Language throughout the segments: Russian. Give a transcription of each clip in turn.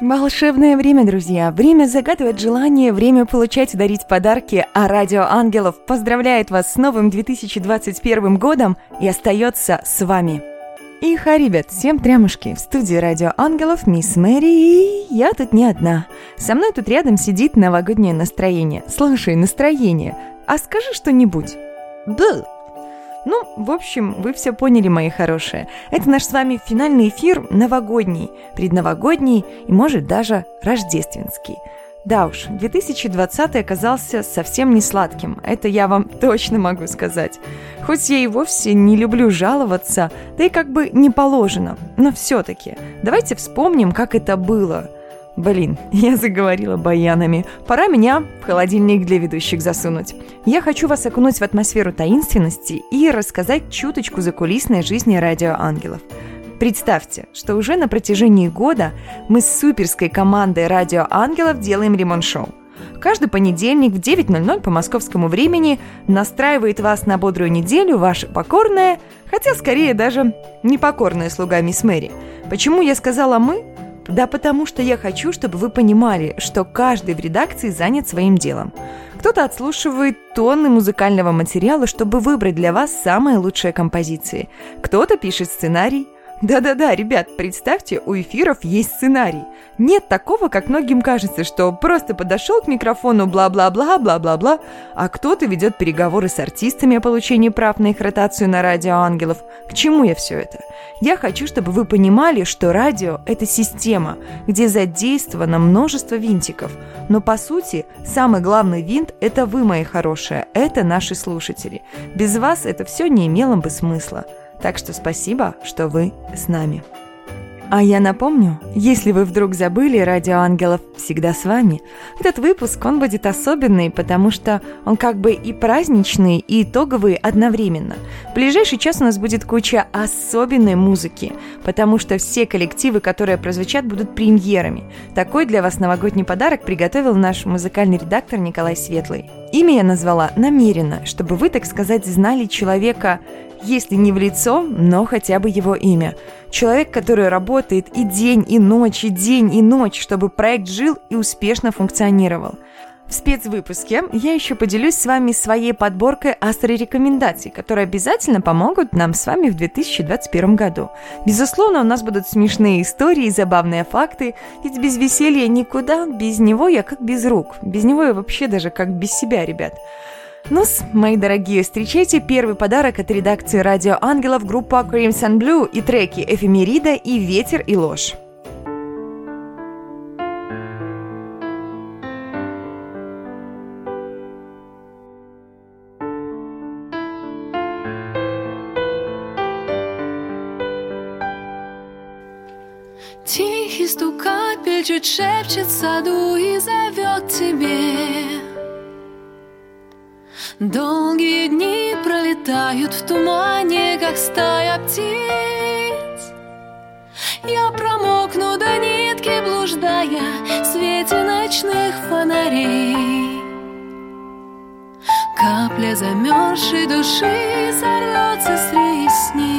Волшебное время, друзья. Время загадывать желания, время получать и дарить подарки, а Радио Ангелов поздравляет вас с новым 2021 годом и остается с вами. И ребят, всем трямушки. В студии Радио Ангелов мисс Мэри, и я тут не одна. Со мной тут рядом сидит новогоднее настроение. Слушай, настроение, а скажи что-нибудь. Бл. Ну, в общем, вы все поняли, мои хорошие. Это наш с вами финальный эфир новогодний, предновогодний и, может, даже рождественский. Да уж, 2020 оказался совсем не сладким, это я вам точно могу сказать. Хоть я и вовсе не люблю жаловаться, да и как бы не положено, но все-таки давайте вспомним, как это было – Блин, я заговорила баянами. Пора меня в холодильник для ведущих засунуть. Я хочу вас окунуть в атмосферу таинственности и рассказать чуточку закулисной жизни радио ангелов. Представьте, что уже на протяжении года мы с суперской командой радио ангелов делаем ремонт-шоу. Каждый понедельник в 9.00 по московскому времени настраивает вас на бодрую неделю ваша покорная, хотя скорее даже непокорная слуга мисс Мэри. Почему я сказала «мы»? Да потому что я хочу, чтобы вы понимали, что каждый в редакции занят своим делом. Кто-то отслушивает тонны музыкального материала, чтобы выбрать для вас самые лучшие композиции. Кто-то пишет сценарий, да-да-да, ребят, представьте, у эфиров есть сценарий. Нет такого, как многим кажется, что просто подошел к микрофону бла-бла-бла, бла-бла-бла, а кто-то ведет переговоры с артистами о получении прав на их ротацию на радио ангелов. К чему я все это? Я хочу, чтобы вы понимали, что радио – это система, где задействовано множество винтиков. Но по сути, самый главный винт – это вы, мои хорошие, это наши слушатели. Без вас это все не имело бы смысла. Так что спасибо, что вы с нами. А я напомню, если вы вдруг забыли, Радио Ангелов всегда с вами. Этот выпуск, он будет особенный, потому что он как бы и праздничный, и итоговый одновременно. В ближайший час у нас будет куча особенной музыки, потому что все коллективы, которые прозвучат, будут премьерами. Такой для вас новогодний подарок приготовил наш музыкальный редактор Николай Светлый. Имя я назвала намеренно, чтобы вы, так сказать, знали человека если не в лицо, но хотя бы его имя. Человек, который работает и день, и ночь, и день, и ночь, чтобы проект жил и успешно функционировал. В спецвыпуске я еще поделюсь с вами своей подборкой астро-рекомендаций, которые обязательно помогут нам с вами в 2021 году. Безусловно, у нас будут смешные истории забавные факты, ведь без веселья никуда, без него я как без рук, без него я вообще даже как без себя, ребят ну мои дорогие, встречайте первый подарок от редакции «Радио Ангелов» группа Crimson Blue и треки «Эфемерида» и «Ветер и ложь». Тихий стук капель чуть шепчет саду и зовет тебе Долгие дни пролетают в тумане, как стая птиц. Я промокну до нитки, блуждая в свете ночных фонарей. Капля замерзшей души сорвется с ресниц.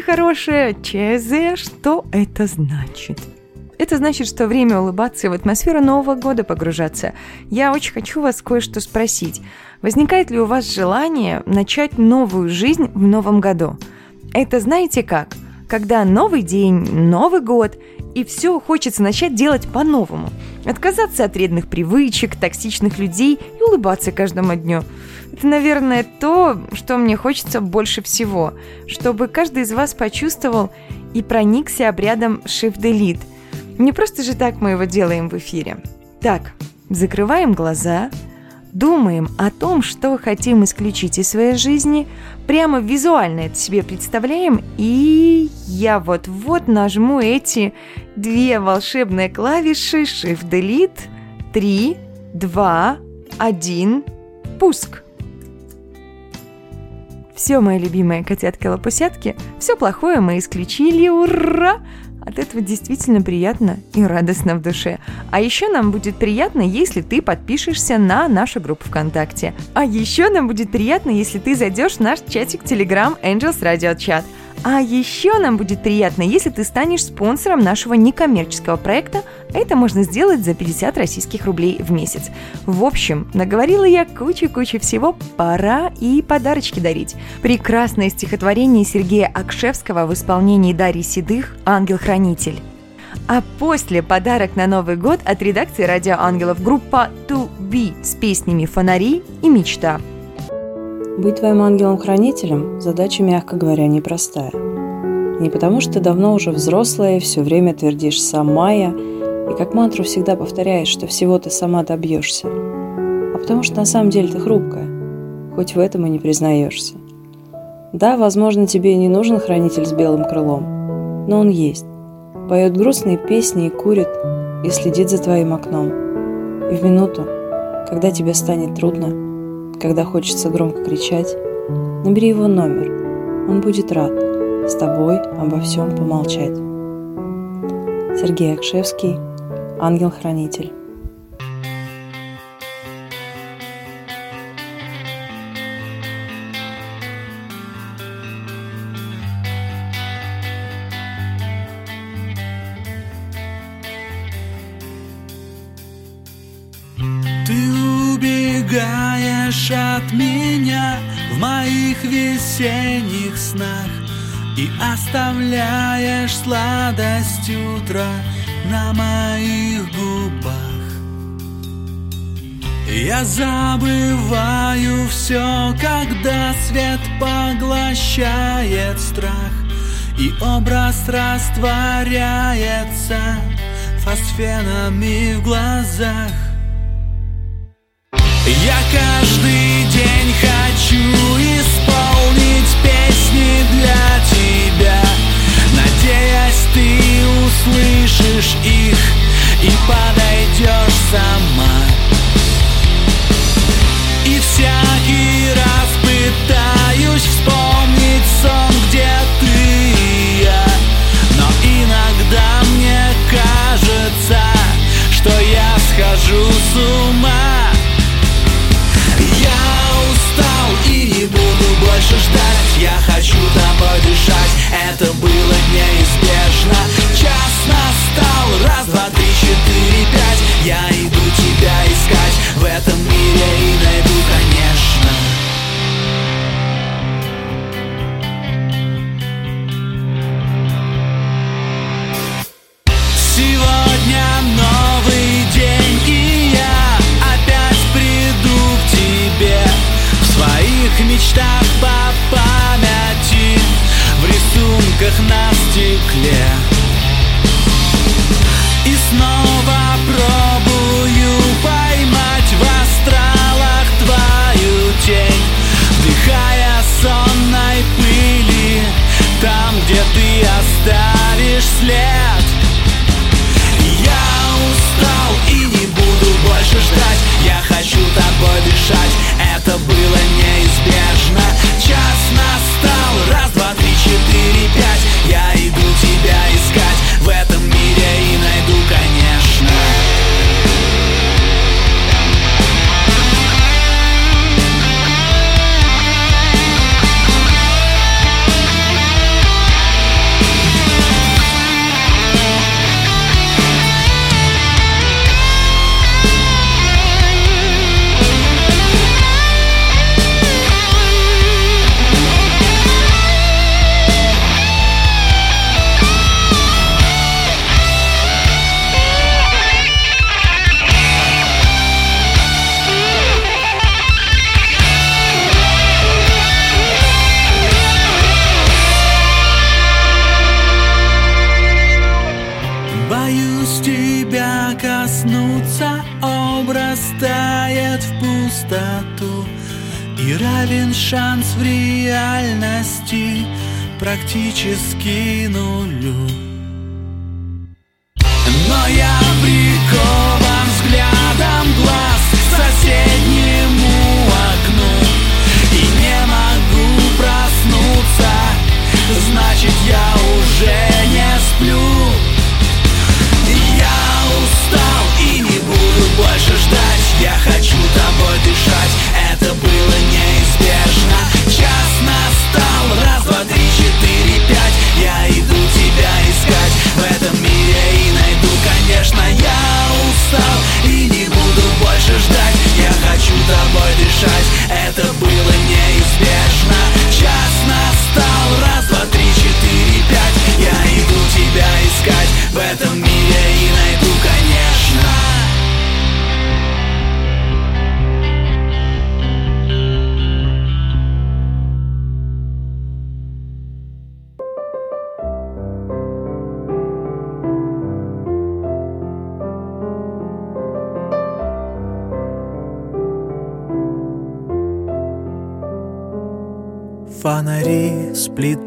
Мои хорошие. ЧЗ, что это значит? Это значит, что время улыбаться и в атмосферу Нового года погружаться. Я очень хочу вас кое-что спросить. Возникает ли у вас желание начать новую жизнь в новом году? Это знаете как? Когда новый день, Новый год, и все хочется начать делать по-новому. Отказаться от вредных привычек, токсичных людей и улыбаться каждому дню. Это, наверное, то, что мне хочется больше всего, чтобы каждый из вас почувствовал и проникся обрядом Shift Delete – не просто же так мы его делаем в эфире. Так, закрываем глаза, думаем о том, что хотим исключить из своей жизни, прямо визуально это себе представляем, и я вот-вот нажму эти две волшебные клавиши Shift-Delete 3, 2, 1, пуск. Все, мои любимые котятки-лопусятки, все плохое мы исключили, ура! От этого действительно приятно и радостно в душе. А еще нам будет приятно, если ты подпишешься на нашу группу ВКонтакте. А еще нам будет приятно, если ты зайдешь в наш чатик Telegram Angels Radio Chat – а еще нам будет приятно, если ты станешь спонсором нашего некоммерческого проекта. Это можно сделать за 50 российских рублей в месяц. В общем, наговорила я кучу-кучу всего, пора и подарочки дарить. Прекрасное стихотворение Сергея Акшевского в исполнении Дарьи Седых «Ангел-хранитель». А после подарок на Новый год от редакции «Радио Ангелов» группа «To Be» с песнями «Фонари» и «Мечта». Быть твоим ангелом-хранителем – задача, мягко говоря, непростая. Не потому, что ты давно уже взрослая и все время твердишь «сама я», и как мантру всегда повторяешь, что всего ты сама добьешься, а потому что на самом деле ты хрупкая, хоть в этом и не признаешься. Да, возможно, тебе и не нужен хранитель с белым крылом, но он есть. Поет грустные песни и курит, и следит за твоим окном. И в минуту, когда тебе станет трудно, когда хочется громко кричать, набери его номер. Он будет рад с тобой обо всем помолчать. Сергей Акшевский, ангел-хранитель. От меня в моих весенних снах И оставляешь сладость утра на моих губах. Я забываю все, когда свет поглощает страх И образ растворяется фосфенами в глазах я каждый день хочу исполнить песни для тебя Надеясь, ты услышишь их и подойдешь сама. И всякий раз пытаюсь вспомнить сон, где Я хочу тобой дышать Это было неизбежно. Час настал. Раз, два, три, четыре, пять. Я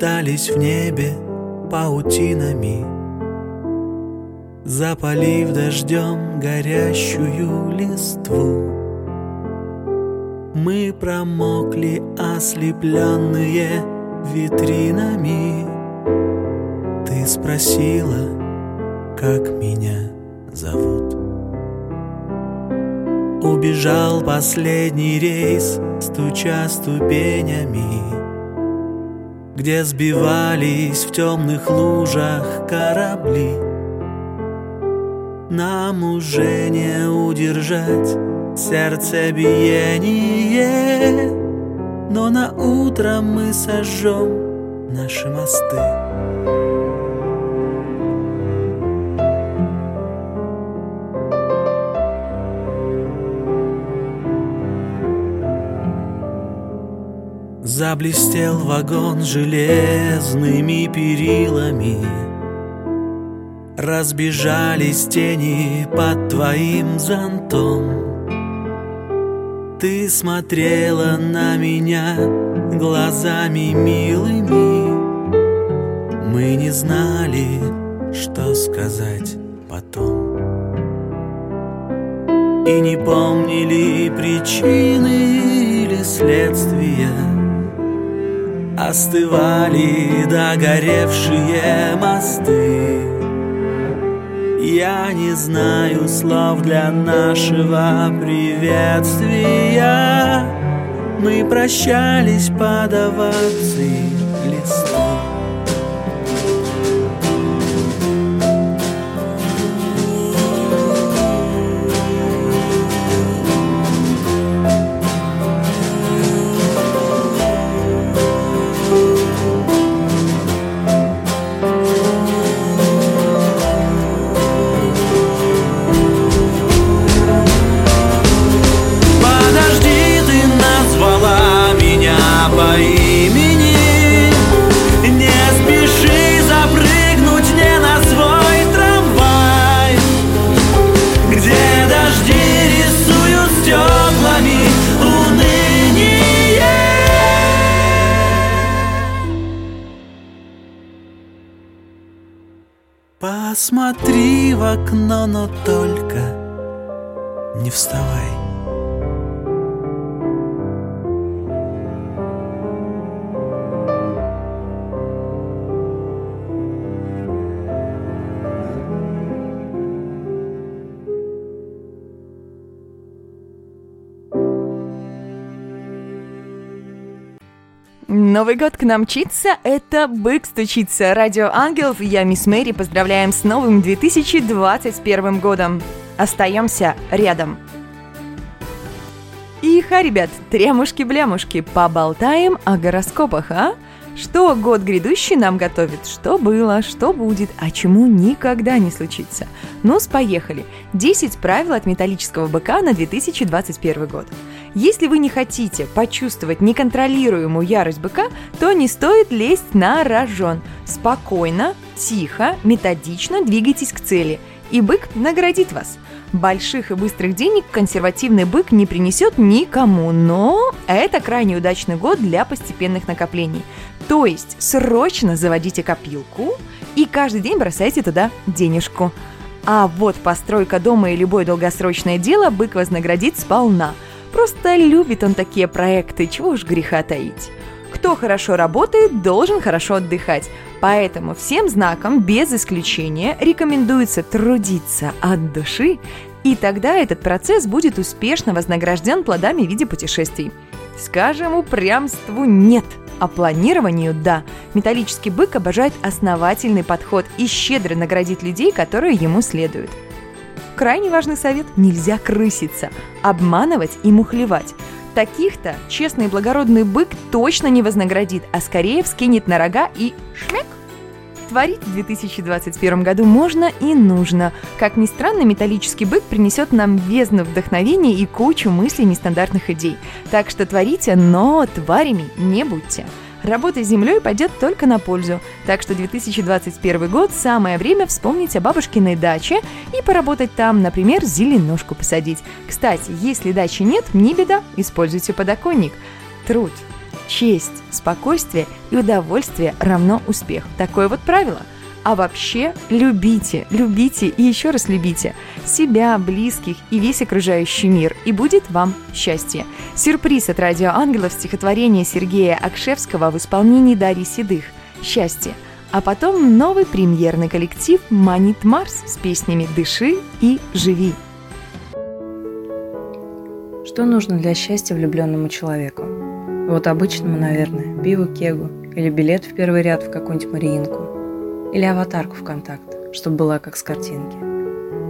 сплетались в небе паутинами Запалив дождем горящую листву. Мы промокли ослепленные витринами. Ты спросила, как меня зовут? Убежал последний рейс, стуча ступенями где сбивались в темных лужах корабли. Нам уже не удержать сердцебиение, но на утро мы сожжем наши мосты. Заблестел вагон железными перилами. Разбежались тени под твоим зонтом. Ты смотрела на меня глазами милыми. Мы не знали, что сказать потом. И не помнили причины или следствия Остывали догоревшие мосты. Я не знаю слов для нашего приветствия. Мы прощались под овации Посмотри в окно, но только не вставай Новый год к нам мчится, это «Бык стучится». Радио Ангелов я, мисс Мэри, поздравляем с новым 2021 годом. Остаемся рядом. Иха, ребят, трямушки-блямушки, поболтаем о гороскопах, а? Что год грядущий нам готовит? Что было, что будет, а чему никогда не случится? ну поехали. 10 правил от металлического быка на 2021 год. Если вы не хотите почувствовать неконтролируемую ярость быка, то не стоит лезть на рожон. Спокойно, тихо, методично двигайтесь к цели, и бык наградит вас. Больших и быстрых денег консервативный бык не принесет никому, но это крайне удачный год для постепенных накоплений. То есть срочно заводите копилку и каждый день бросайте туда денежку. А вот постройка дома и любое долгосрочное дело бык вознаградит сполна. Просто любит он такие проекты, чего уж греха таить. Кто хорошо работает, должен хорошо отдыхать. Поэтому всем знаком, без исключения, рекомендуется трудиться от души, и тогда этот процесс будет успешно вознагражден плодами в виде путешествий. Скажем, упрямству нет, а планированию – да. Металлический бык обожает основательный подход и щедро наградит людей, которые ему следуют. Крайне важный совет – нельзя крыситься, обманывать и мухлевать. Таких-то честный и благородный бык точно не вознаградит, а скорее вскинет на рога и шмяк. Творить в 2021 году можно и нужно. Как ни странно, металлический бык принесет нам бездну вдохновения и кучу мыслей нестандартных идей. Так что творите, но тварями не будьте. Работа с землей пойдет только на пользу. Так что 2021 год – самое время вспомнить о бабушкиной даче и поработать там, например, зеленушку посадить. Кстати, если дачи нет, не беда, используйте подоконник. Труд, честь, спокойствие и удовольствие равно успех. Такое вот правило – а вообще любите, любите и еще раз любите себя, близких и весь окружающий мир, и будет вам счастье. Сюрприз от Радио Ангелов стихотворение Сергея Акшевского в исполнении Дарьи Седых «Счастье». А потом новый премьерный коллектив «Манит Марс» с песнями «Дыши» и «Живи». Что нужно для счастья влюбленному человеку? Вот обычному, наверное, пиво кегу или билет в первый ряд в какую-нибудь Мариинку – или аватарку ВКонтакте, чтобы была как с картинки.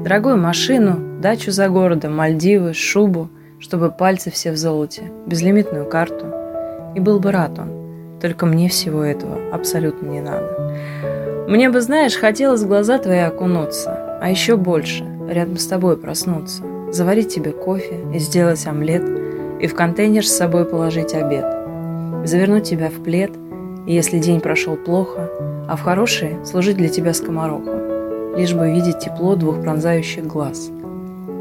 Дорогую машину, дачу за городом, Мальдивы, шубу, чтобы пальцы все в золоте, безлимитную карту. И был бы рад он. Только мне всего этого абсолютно не надо. Мне бы, знаешь, хотелось в глаза твои окунуться, а еще больше, рядом с тобой проснуться, заварить тебе кофе и сделать омлет, и в контейнер с собой положить обед, завернуть тебя в плед, и если день прошел плохо, а в хорошие служить для тебя скомороху, лишь бы видеть тепло двух пронзающих глаз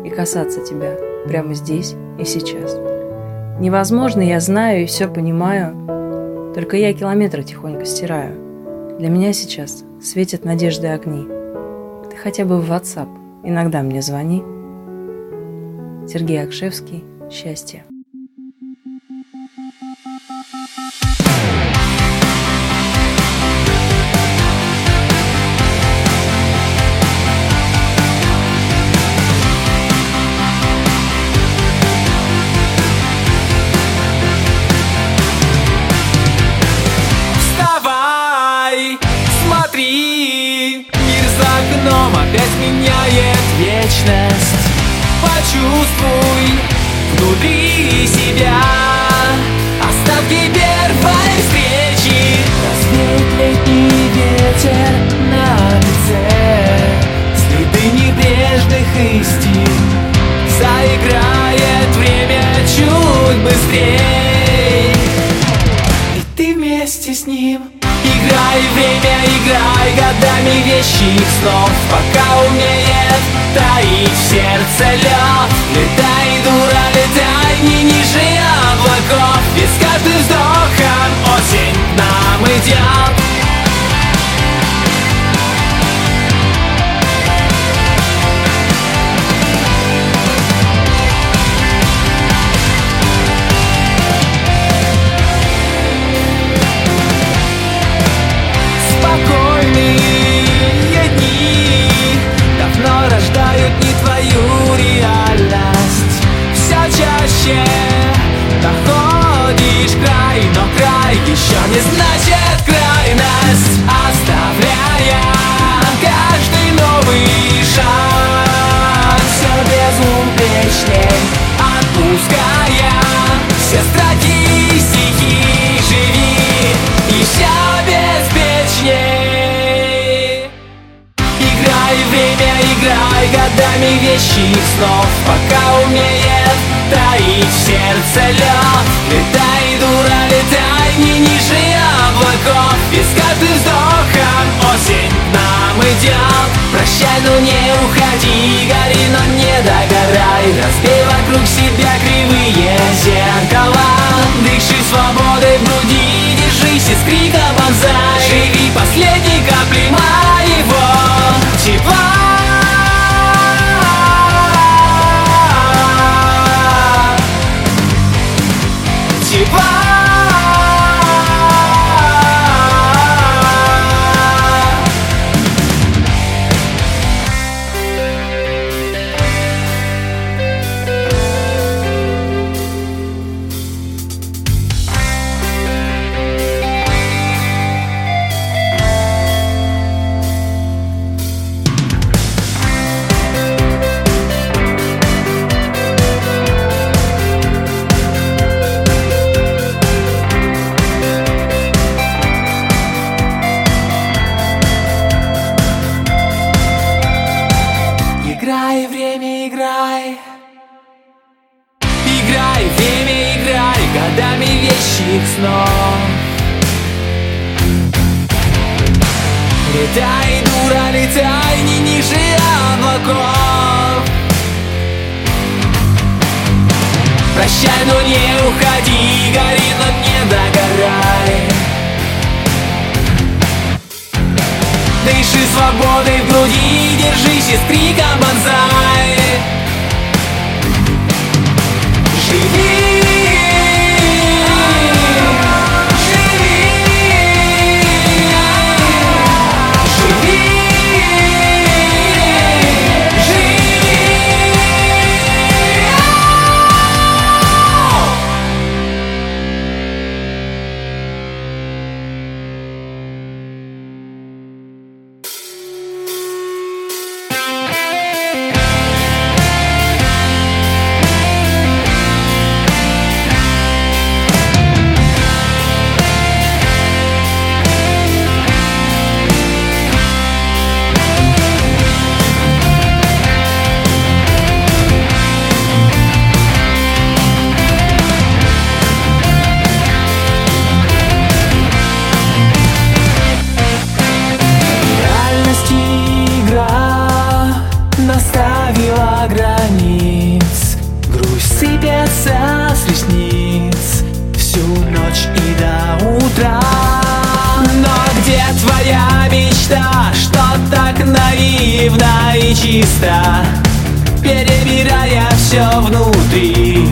и касаться тебя прямо здесь и сейчас. Невозможно, я знаю и все понимаю, только я километры тихонько стираю. Для меня сейчас светят надежды огни. Ты хотя бы в WhatsApp иногда мне звони. Сергей Акшевский. Счастье. Чуть быстрее И ты вместе с ним. Играй время, играй годами вещих снов. Пока умеет таить в сердце лед. Летай, дура, летай, не ниже облаков. Ведь с каждым чисто Перебирая все внутри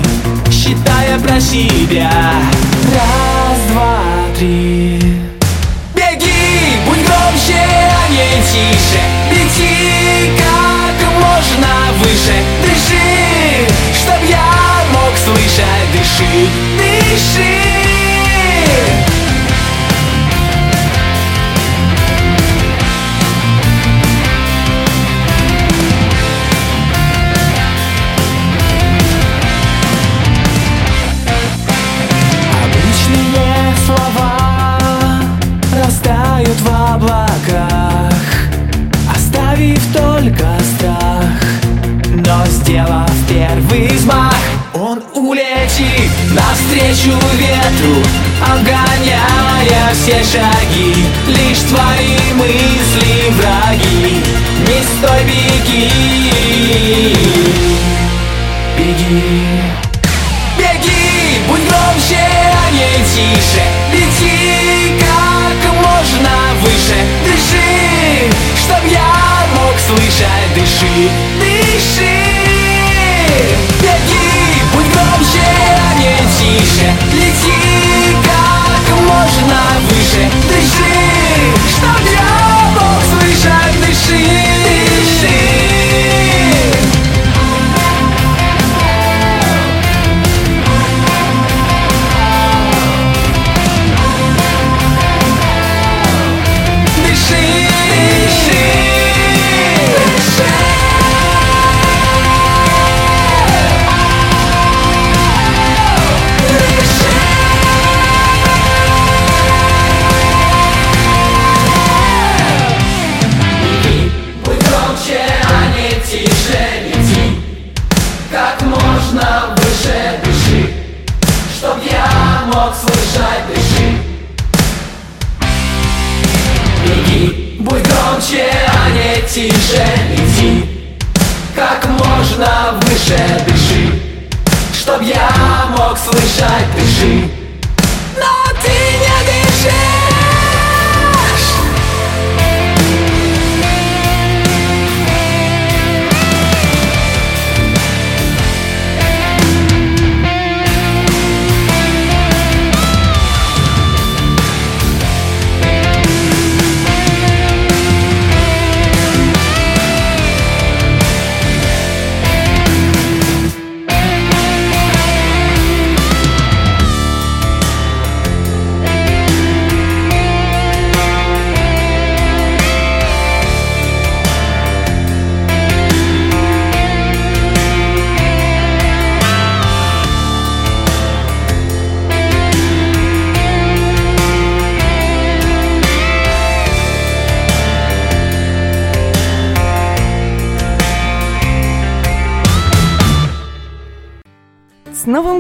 Считая про себя. Раз, два, три. Беги, будь громче, а не тише. Беги как можно выше. Дыши, чтоб я мог слышать. Дыши, дыши. навстречу ветру Обгоняя все шаги. Лишь твои мысли враги. Не стой, беги. Беги. Беги, будь громче, а не тише. Беги как можно выше. Дыши, чтоб я мог слышать. Дыши, дыши. выше летит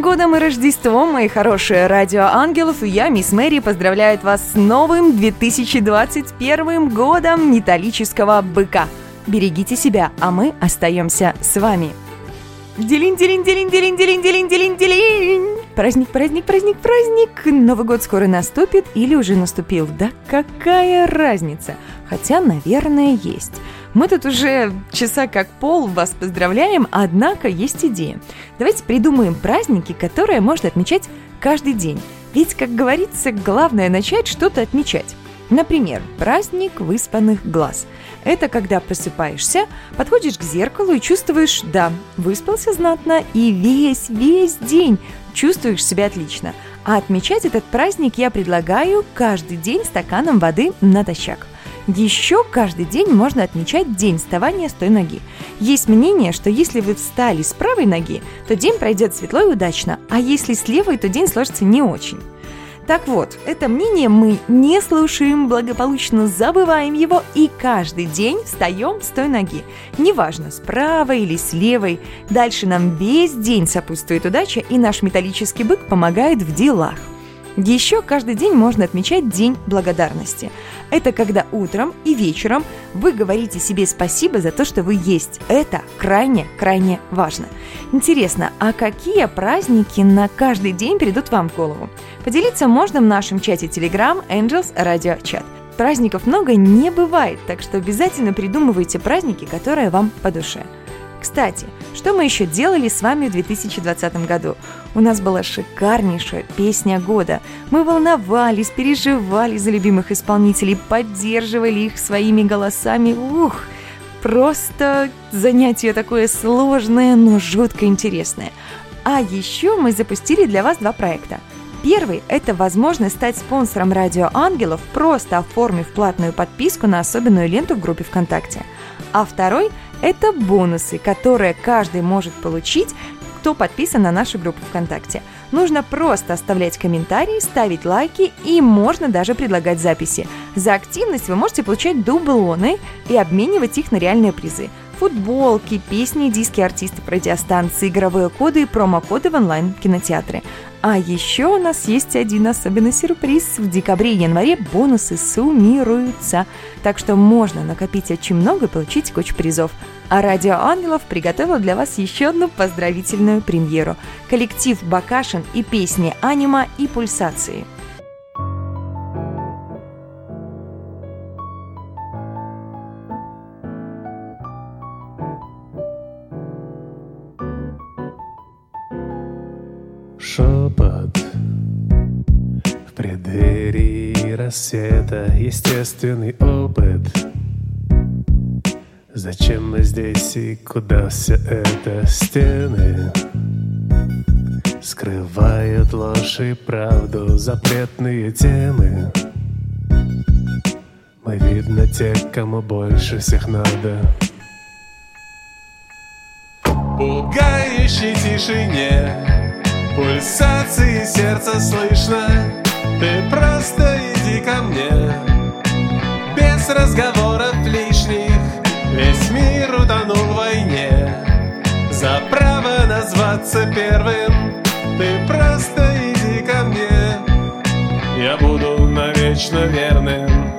Годом и Рождеством, мои хорошие радио ангелов, и я, мисс Мэри, поздравляет вас с новым 2021 годом металлического быка. Берегите себя, а мы остаемся с вами. Делин, делин, делин, делин, делин, делин, делин, делин. Праздник, праздник, праздник, праздник. Новый год скоро наступит или уже наступил. Да какая разница? Хотя, наверное, есть. Мы тут уже часа как пол вас поздравляем, однако есть идея. Давайте придумаем праздники, которые можно отмечать каждый день. Ведь, как говорится, главное начать что-то отмечать. Например, праздник выспанных глаз. Это когда просыпаешься, подходишь к зеркалу и чувствуешь, да, выспался знатно и весь, весь день чувствуешь себя отлично. А отмечать этот праздник я предлагаю каждый день стаканом воды натощак – еще каждый день можно отмечать день вставания с той ноги. Есть мнение, что если вы встали с правой ноги, то день пройдет светло и удачно, а если с левой, то день сложится не очень. Так вот, это мнение мы не слушаем, благополучно забываем его и каждый день встаем с той ноги. Неважно, с правой или с левой. Дальше нам весь день сопутствует удача, и наш металлический бык помогает в делах. Еще каждый день можно отмечать День благодарности. Это когда утром и вечером вы говорите себе спасибо за то, что вы есть. Это крайне-крайне важно. Интересно, а какие праздники на каждый день придут вам в голову? Поделиться можно в нашем чате Telegram Angels Radio Chat. Праздников много не бывает, так что обязательно придумывайте праздники, которые вам по душе. Кстати, что мы еще делали с вами в 2020 году? У нас была шикарнейшая песня года. Мы волновались, переживали за любимых исполнителей, поддерживали их своими голосами. Ух, просто занятие такое сложное, но жутко интересное. А еще мы запустили для вас два проекта. Первый – это возможность стать спонсором Радио Ангелов, просто оформив платную подписку на особенную ленту в группе ВКонтакте. А второй – это бонусы, которые каждый может получить, кто подписан на нашу группу ВКонтакте. Нужно просто оставлять комментарии, ставить лайки и можно даже предлагать записи. За активность вы можете получать дублоны и обменивать их на реальные призы. Футболки, песни диски артистов радиостанции, игровые коды и промокоды в онлайн-кинотеатры. А еще у нас есть один особенный сюрприз. В декабре и январе бонусы суммируются. Так что можно накопить очень много и получить кучу призов. А Радио Ангелов приготовила для вас еще одну поздравительную премьеру. Коллектив Бакашин и песни «Анима» и «Пульсации». Преддверии рассвета естественный опыт Зачем мы здесь и куда все это стены? Скрывают ложь и правду, запретные темы. Мы видно те, кому больше всех надо. Пугающей тишине Пульсации сердца слышно Ты просто иди ко мне. Без разговоров лишних Весь мир утонул в войне. За право назваться первым Ты просто иди ко мне. Я буду навечно верным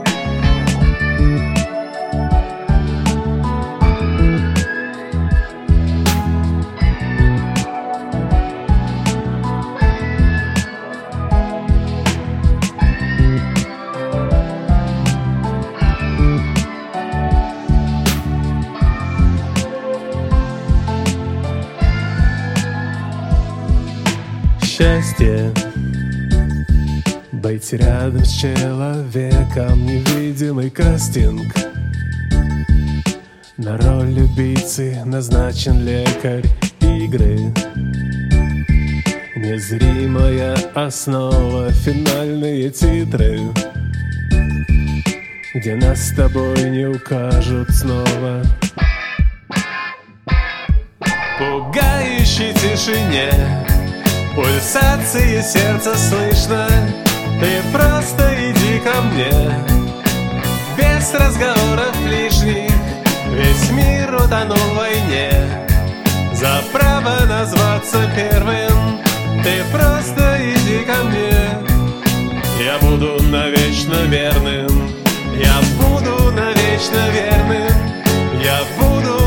Быть рядом с человеком Невидимый кастинг. На роль убийцы назначен лекарь игры. Незримая основа, финальные титры. Где нас с тобой не укажут снова. Пугающей тишине Пульсации сердца слышно Ты просто иди ко мне. Без разговоров лишних. Весь мир утонул в войне. За право назваться первым. Ты просто иди ко мне. Я буду навечно верным. Я буду навечно верным. Я буду,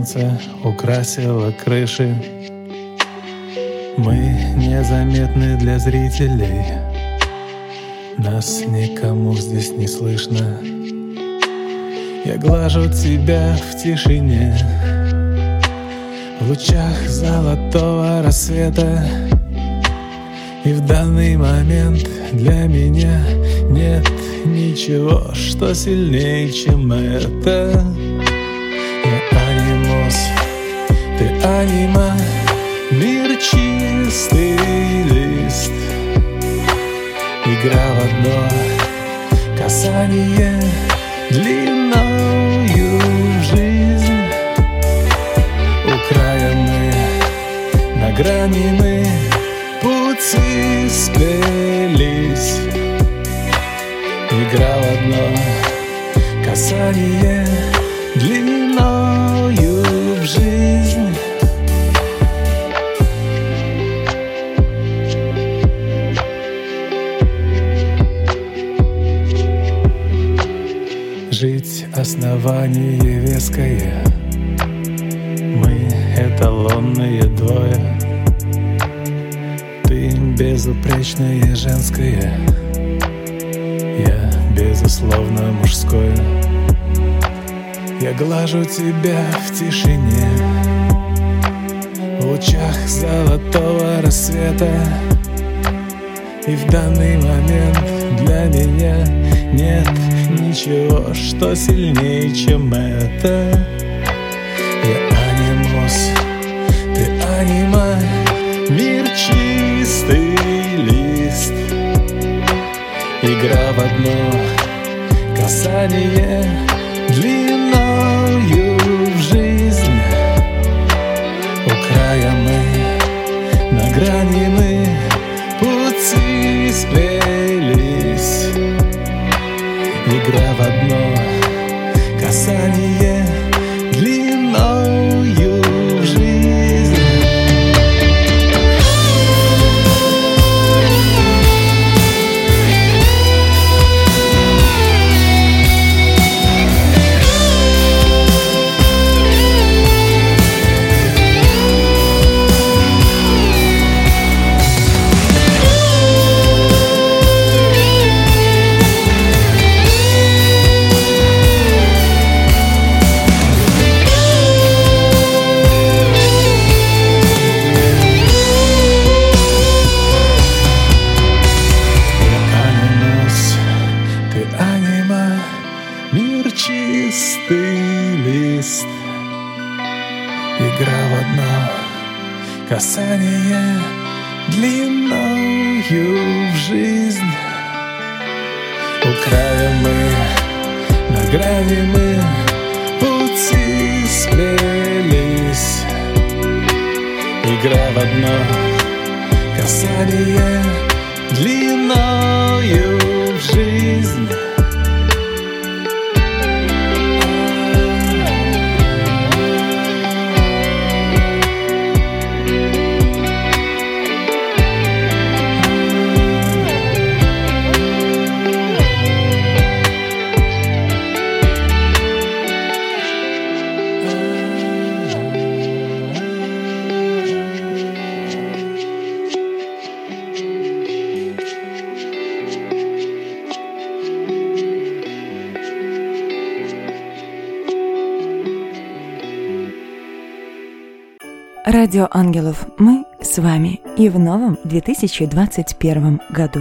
Солнце украсило крыши. Мы незаметны для зрителей. Нас никому здесь не слышно. Я глажу тебя в тишине. В лучах золотого рассвета. И в данный момент для меня нет ничего, что сильнее, чем это. Анима, мир чистый лист. Игра в одно. Касание. Длиною жизнь. У края мы, на грани мы, пути сплелись. Игра в одно. Касание основание веское Мы эталонные двое. Ты безупречное женское Я безусловно мужское. Я глажу тебя в тишине. В лучах золотого рассвета. И в данный момент для меня нет ничего, что сильнее, чем это. Я анимус, ты анима, мир чистый лист. Игра в одно касание длиною Игра в одно касание длиною в жизнь. У края мы, на грани мы, пути сплелись. Игра в одно касание длиною Радио Ангелов, мы с вами и в новом 2021 году.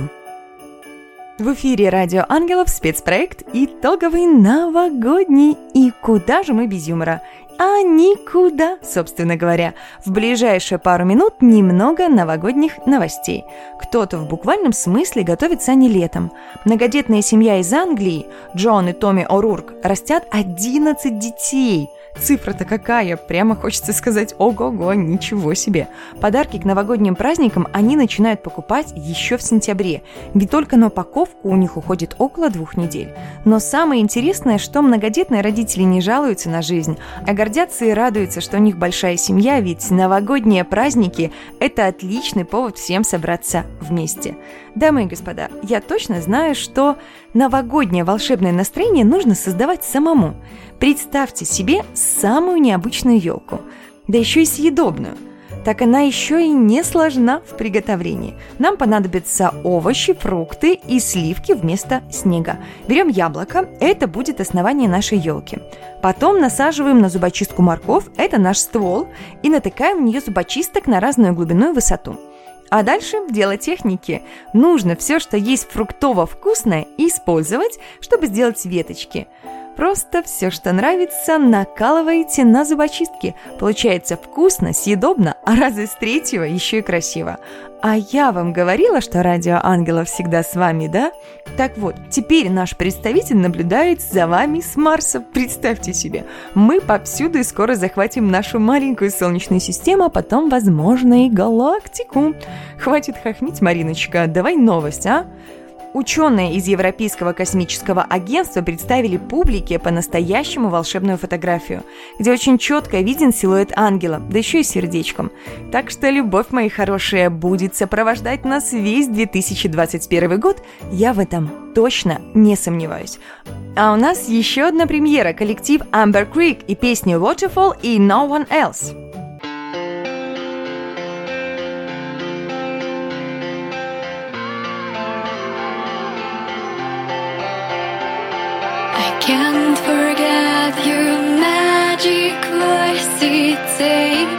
В эфире Радио Ангелов спецпроект «Итоговый новогодний». И куда же мы без юмора? А никуда, собственно говоря. В ближайшие пару минут немного новогодних новостей. Кто-то в буквальном смысле готовится не летом. Многодетная семья из Англии, Джон и Томми О'Рурк, растят 11 детей – Цифра-то какая, прямо хочется сказать ого-го, ничего себе. Подарки к новогодним праздникам они начинают покупать еще в сентябре, ведь только на упаковку у них уходит около двух недель. Но самое интересное, что многодетные родители не жалуются на жизнь, а гордятся и радуются, что у них большая семья, ведь новогодние праздники – это отличный повод всем собраться вместе. Дамы и господа, я точно знаю, что новогоднее волшебное настроение нужно создавать самому – Представьте себе самую необычную елку, да еще и съедобную. Так она еще и не сложна в приготовлении. Нам понадобятся овощи, фрукты и сливки вместо снега. Берем яблоко, это будет основание нашей елки. Потом насаживаем на зубочистку морковь, это наш ствол, и натыкаем в нее зубочисток на разную глубину и высоту. А дальше дело техники. Нужно все, что есть фруктово-вкусное, использовать, чтобы сделать веточки – Просто все, что нравится, накалываете на зубочистки. Получается вкусно, съедобно, а разве с третьего еще и красиво. А я вам говорила, что радио Ангела всегда с вами, да? Так вот, теперь наш представитель наблюдает за вами с Марса. Представьте себе, мы повсюду и скоро захватим нашу маленькую Солнечную систему, а потом, возможно, и галактику. Хватит хохмить, Мариночка, давай новость, а? Ученые из Европейского космического агентства представили публике по-настоящему волшебную фотографию, где очень четко виден силуэт ангела, да еще и сердечком. Так что любовь, мои хорошие, будет сопровождать нас весь 2021 год, я в этом точно не сомневаюсь. А у нас еще одна премьера – коллектив Amber Creek и песни Waterfall и No One Else. Can't forget your magic voice. It takes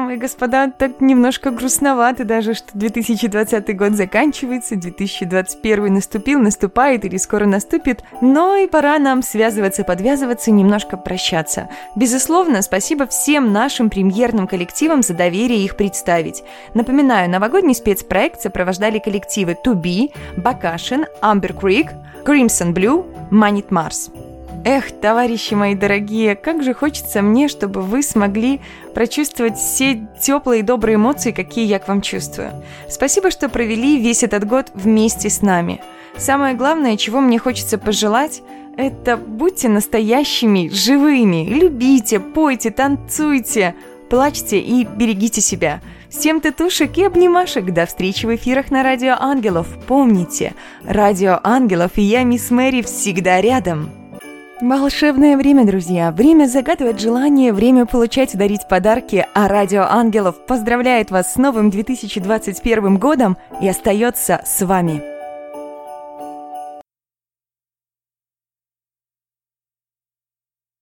дамы и господа, так немножко грустновато даже, что 2020 год заканчивается, 2021 наступил, наступает или скоро наступит, но и пора нам связываться, подвязываться, немножко прощаться. Безусловно, спасибо всем нашим премьерным коллективам за доверие их представить. Напоминаю, новогодний спецпроект сопровождали коллективы To Be, Бакашин, Amber Creek, Crimson Blue, Manit Mars. Эх, товарищи мои дорогие, как же хочется мне, чтобы вы смогли прочувствовать все теплые и добрые эмоции, какие я к вам чувствую. Спасибо, что провели весь этот год вместе с нами. Самое главное, чего мне хочется пожелать, это будьте настоящими, живыми, любите, пойте, танцуйте, плачьте и берегите себя. Всем татушек и обнимашек. До встречи в эфирах на Радио Ангелов. Помните, Радио Ангелов и я, мисс Мэри, всегда рядом. Волшебное время, друзья! Время загадывать желания, время получать и дарить подарки, а Радио Ангелов поздравляет вас с новым 2021 годом и остается с вами.